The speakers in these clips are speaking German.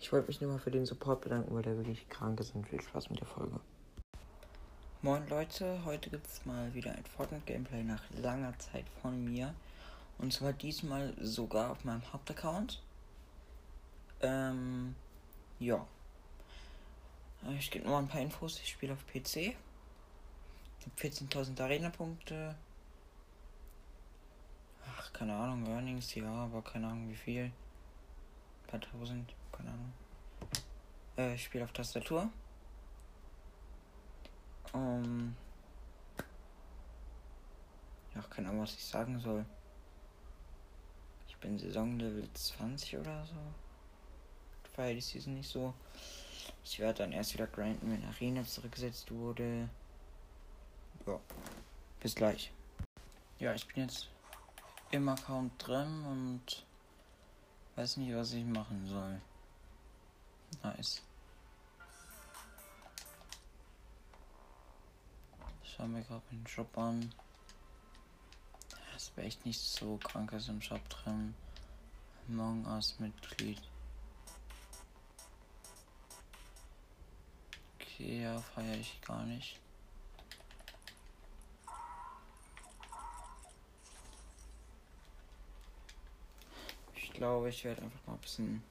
Ich wollte mich nur mal für den Support bedanken, weil der wirklich krank ist und viel Spaß mit der Folge. Moin Leute, heute gibt es mal wieder ein Fortnite-Gameplay nach langer Zeit von mir. Und zwar diesmal sogar auf meinem Hauptaccount. Ähm, ja. Ich gebe nur ein paar Infos. Ich spiele auf PC. 14.000 Arena-Punkte. Ach, keine Ahnung, Earnings, ja, aber keine Ahnung wie viel. Ein paar tausend, keine Ahnung. Äh, ich spiele auf Tastatur. Um, ja, keine Ahnung, was ich sagen soll. Ich bin Saisonlevel 20 oder so. Feier die Season nicht so. Ich werde dann erst wieder grinden, wenn Arena zurückgesetzt wurde. Ja. Bis gleich. Ja, ich bin jetzt im Account drin und weiß nicht, was ich machen soll. Nice. Schau mir gerade den Shop an. Es wäre echt nicht so krankes im Shop drin. Among Us Mitglied. Okay, ja, feiere ich gar nicht. glaube, ich werde einfach mal ein bisschen.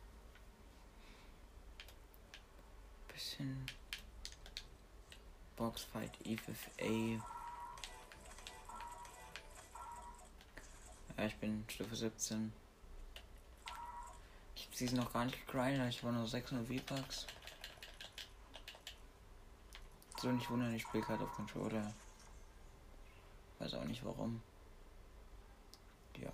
Bisschen. Boxfight EFFA. Ja, ich bin Stufe 17. Ich habe sie noch gar nicht gegrindet, ich war nur 600 V-Bucks. So nicht wundern, ich spiele gerade auf Controller. Weiß auch nicht warum. Ja.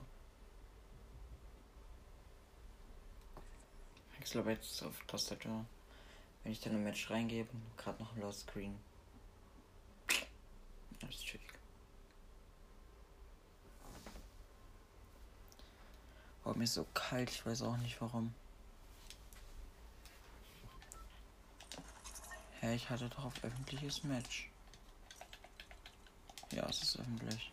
Ich glaube jetzt auf Tastatur. Wenn ich dann im Match reingebe, gerade noch ein Lost Screen. Das ist chillig. Oh, mir ist so kalt, ich weiß auch nicht warum. Hä, ich hatte doch auf öffentliches Match. Ja, es ist öffentlich.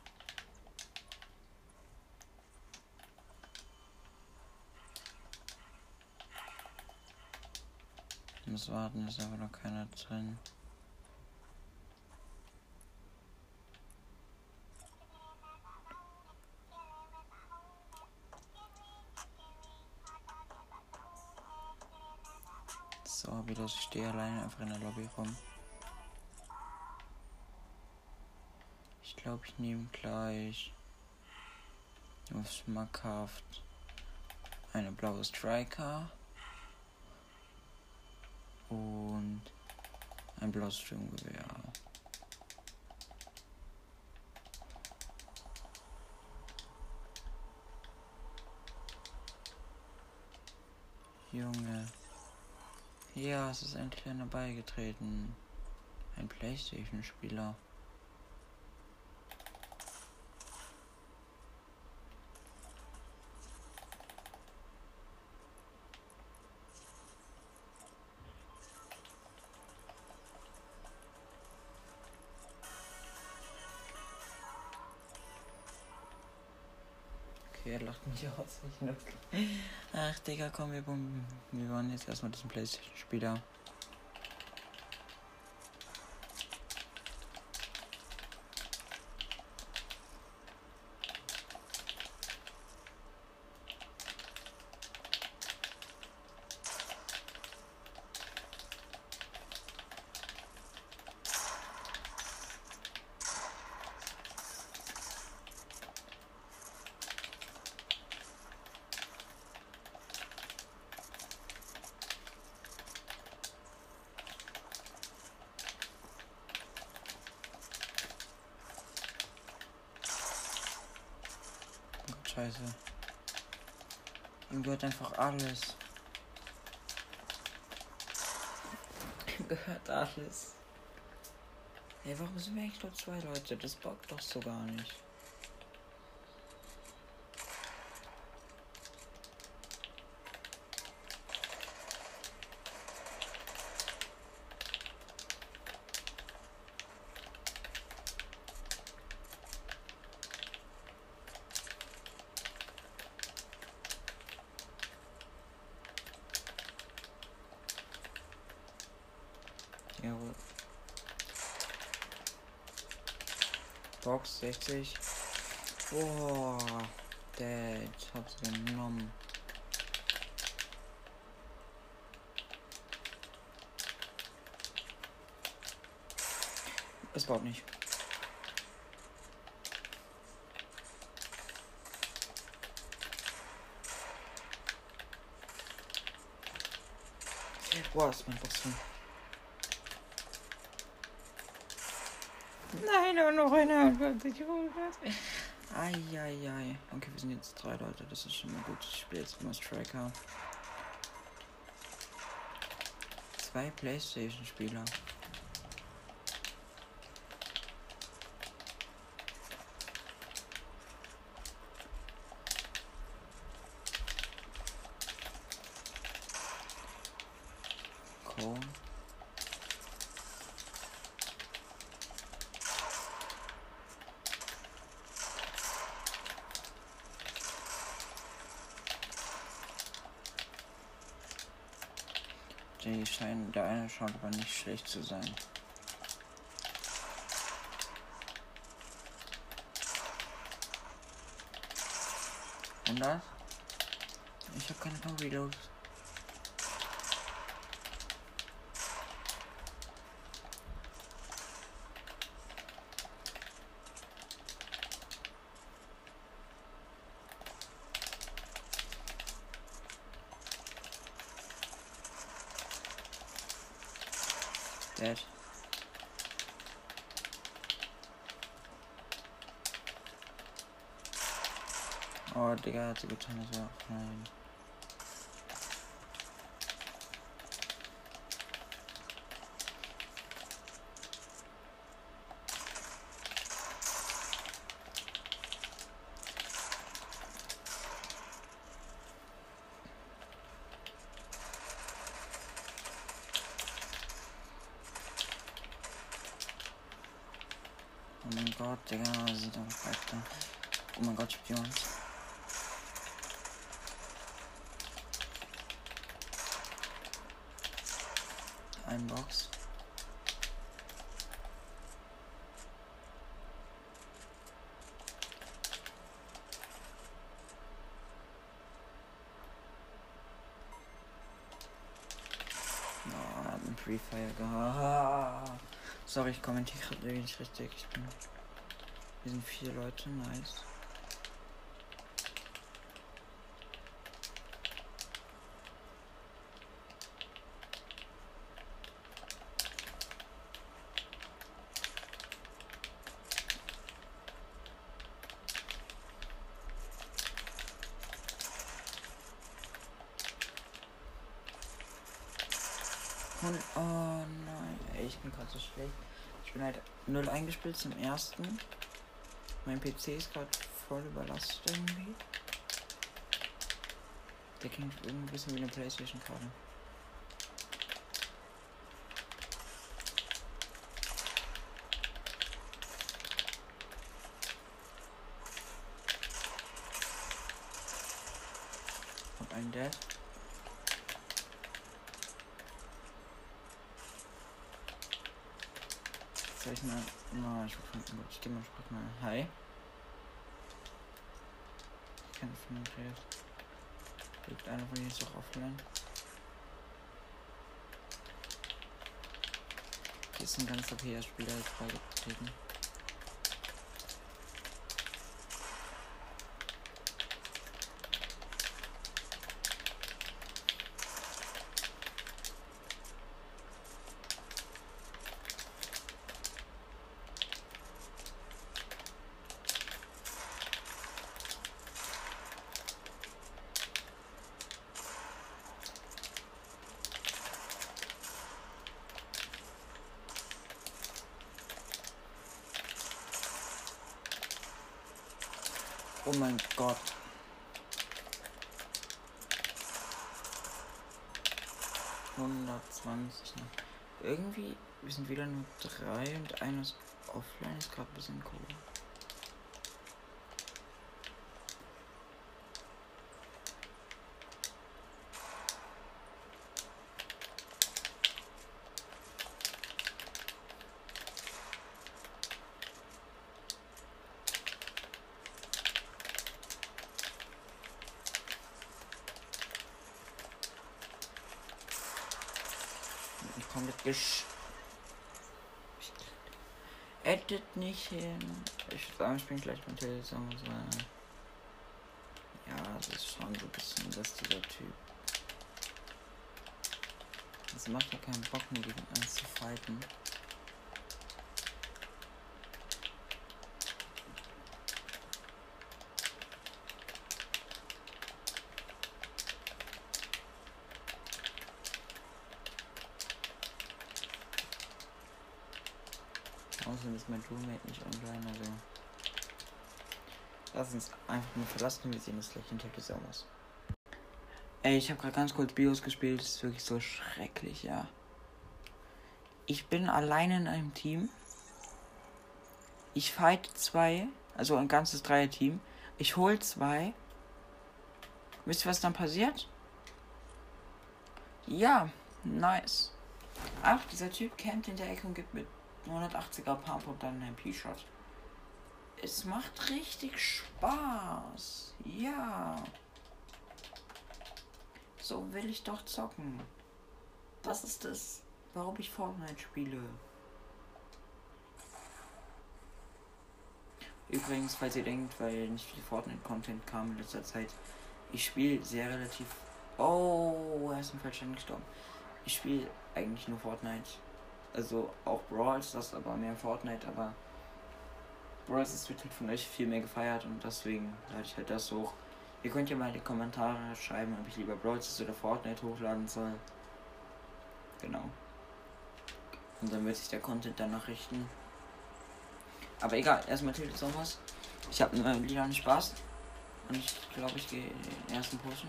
Muss warten, ist aber noch keiner drin. So, wie los, ich stehe alleine einfach in der Lobby rum. Ich glaube, ich nehme gleich aufs Markhaft eine blaue Striker und ein blaues Sturmgewehr. Junge. Ja, es ist endlich einer beigetreten. Ein Playstation-Spieler. Okay, er lacht mich aus. Ach, Digga, komm, wir, wir wollen jetzt erstmal diesen Playstation-Spieler. Scheiße. Ihm gehört einfach alles. Ihm gehört alles. Hey, warum sind wir eigentlich nur zwei Leute? Das bockt doch so gar nicht. 50. Boah, Dad, hab's genommen. Es baut nicht. Boah, ist mein Boxen. Nein, aber noch einer. Eieiei. Okay, wir sind jetzt drei Leute. Das ist schon mal gut. Ich spiele jetzt mal Striker. Zwei Playstation-Spieler. Cool. Die scheinen, der eine scheint aber nicht schlecht zu sein. Und das? Ich habe keine Reloads. Dead. Oh, Digga, hat so getan, dass er. Nein. Oh mein Gott, Digga, sieht doch weiter. Oh mein Gott, ich hab die uns. Ein Box. Oh, einen Free Fire gehabt. Sorry, ich kommentiere gerade nicht richtig. Ich bin. Wir sind vier Leute, nice. Und, oh nein, ey, ich bin gerade so schlecht. Ich bin halt null eingespielt zum ersten. Mein PC ist gerade voll überlastet irgendwie. Der klingt irgendwie ein bisschen wie eine Playstation gerade. Hab einen Death. Mal. Na, ich guck mal. Ich geh mal, sprach mal. Hi. Ich kann von dem Gerät. Liegt einer von jetzt auch offline? Hier ist ein ganz OP-Spieler jetzt beigetreten. Oh mein Gott. Hundertzwanzig. Irgendwie, wir sind wieder nur drei und einer ist offline, ist gerade ein bisschen cool. Edit nicht hin. Ich würde sagen, ich bin gleich beim Telesong. Ja, das ist schon so ein bisschen das dieser Typ. Es macht ja keinen Bock mehr gegen eins zu fighten. Roommate nicht online, also. Lass uns einfach nur verlassen, wir sehen uns gleich hinter des Sommers. Ey, ich habe gerade ganz kurz Bios gespielt, das ist wirklich so schrecklich, ja. Ich bin alleine in einem Team. Ich fight zwei, also ein ganzes Dreier-Team. Ich hol zwei. Wisst ihr, was dann passiert? Ja, nice. Ach, dieser Typ campt in der Ecke und gibt mit 180er Pump und dann einen MP-Shot. Es macht richtig Spaß. Ja. So will ich doch zocken. Das ist es, warum ich Fortnite spiele. Übrigens, falls ihr denkt, weil nicht viel Fortnite-Content kam in letzter Zeit, ich spiele sehr relativ. Oh, er ist ein Falschen gestorben. Ich spiele eigentlich nur Fortnite. Also auch Brawl das, aber mehr Fortnite, aber Brawl ist wird halt von euch viel mehr gefeiert und deswegen lade ich halt das hoch. Ihr könnt ja mal in die Kommentare schreiben, ob ich lieber Brawl oder Fortnite hochladen soll. Genau. Und dann wird sich der Content danach richten. Aber egal, erstmal Tilted Sommers. Ich habe mit meinem Lied Spaß. Und ich glaube, ich gehe den ersten pushen.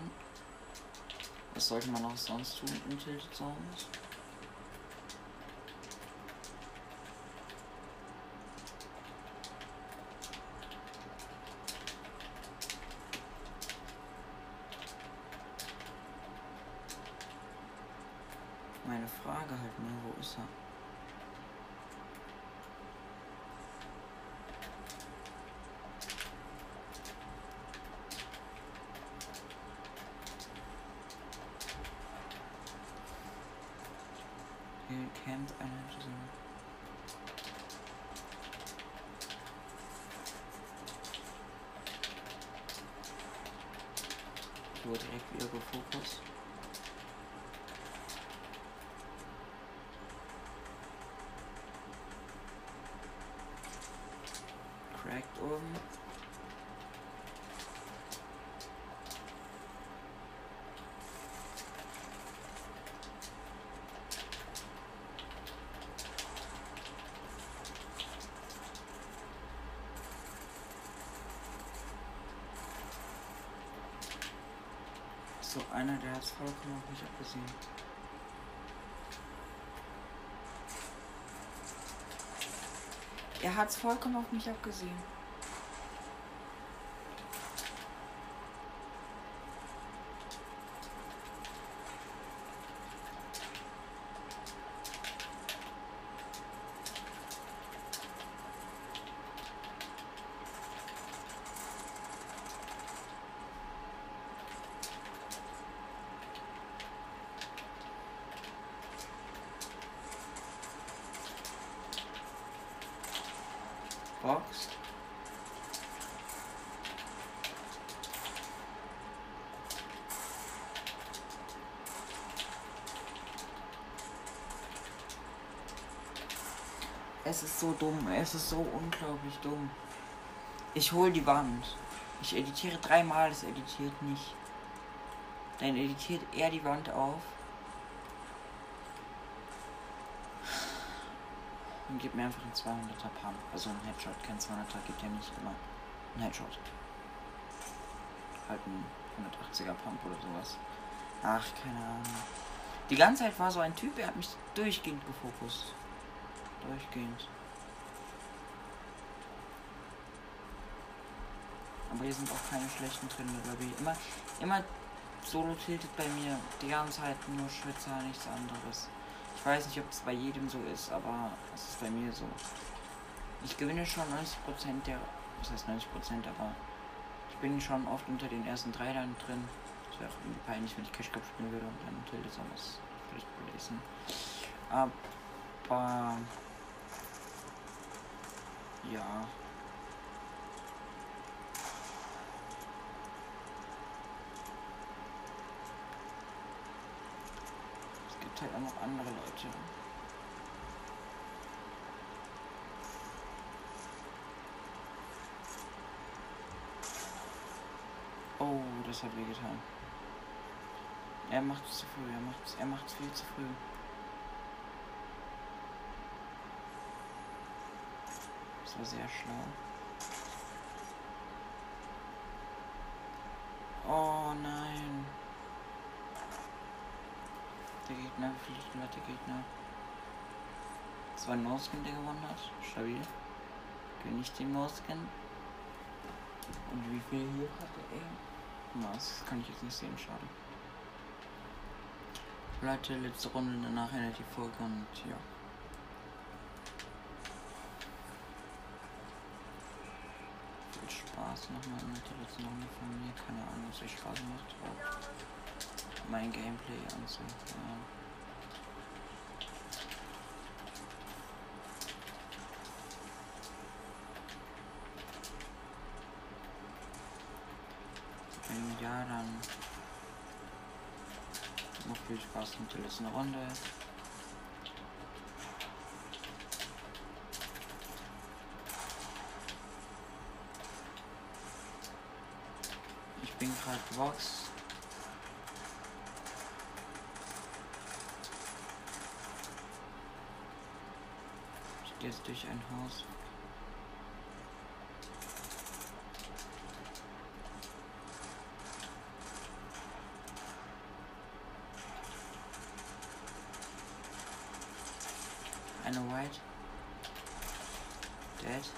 Was sollte man noch sonst tun in Tilted Sommers? meine Frage halt, ne? Wo ist er? Hier campt einer so. Ich wurde direkt wieder So, einer, der hat es vollkommen auf mich abgesehen. Er hat es vollkommen auf mich abgesehen. Box. Es ist so dumm, es ist so unglaublich dumm. Ich hol die Wand. Ich editiere dreimal, es editiert nicht. Dann editiert er die Wand auf. Und gibt mir einfach einen 200er Pump. Also ein Headshot. Kein 200er gibt ja nicht immer ein Headshot. Halt ein 180er Pump oder sowas. Ach, keine Ahnung. Die ganze Zeit war so ein Typ, er hat mich durchgehend gefokust. Durchgehend. Aber hier sind auch keine schlechten drin, glaube. Immer, immer solo tiltet bei mir die ganze Zeit nur Schwitzer, nichts anderes. Ich weiß nicht, ob es bei jedem so ist, aber es ist bei mir so. Ich gewinne schon 90% der. Was heißt 90%, aber ich bin schon oft unter den ersten drei dann drin. Das wäre auch irgendwie peinlich, wenn ich Cash Cup spielen würde und dann Tilde Sommers vielleicht gelesen. Aber ja. Es gibt halt auch noch andere Leute. Oh, das hat wehgetan. Er macht es zu früh, er macht es viel zu früh. War sehr schlau. Oh nein. Der Gegner fliegt mit der Gegner. Ein Mauskin, der gewonnen hat. Stabil. König den Mauskin. Und wie viel hier hatte er? Das kann ich jetzt nicht sehen, schade. Leute, letzte Runde, danach endet die Folge und ja. Viel Spaß nochmal letzten Runde von mir. Keine Ahnung, was euch Spaß macht. Auch mein Gameplay anzusehen. Ja. Wenn ja, dann noch viel Spaß mit der letzten Runde. Ich bin gerade Box. Ich gehe jetzt durch ein Haus. Eine White. Dead.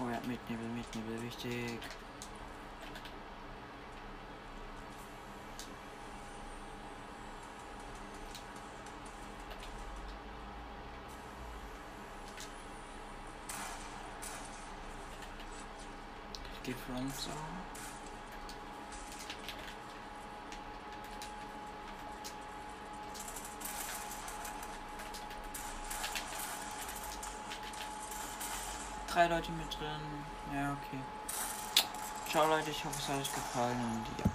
Oh ja, Mitnebel, wichtig. Different Zone. Drei Leute mit drin. Ja, okay. Ciao Leute, ich hoffe es hat euch gefallen und ja.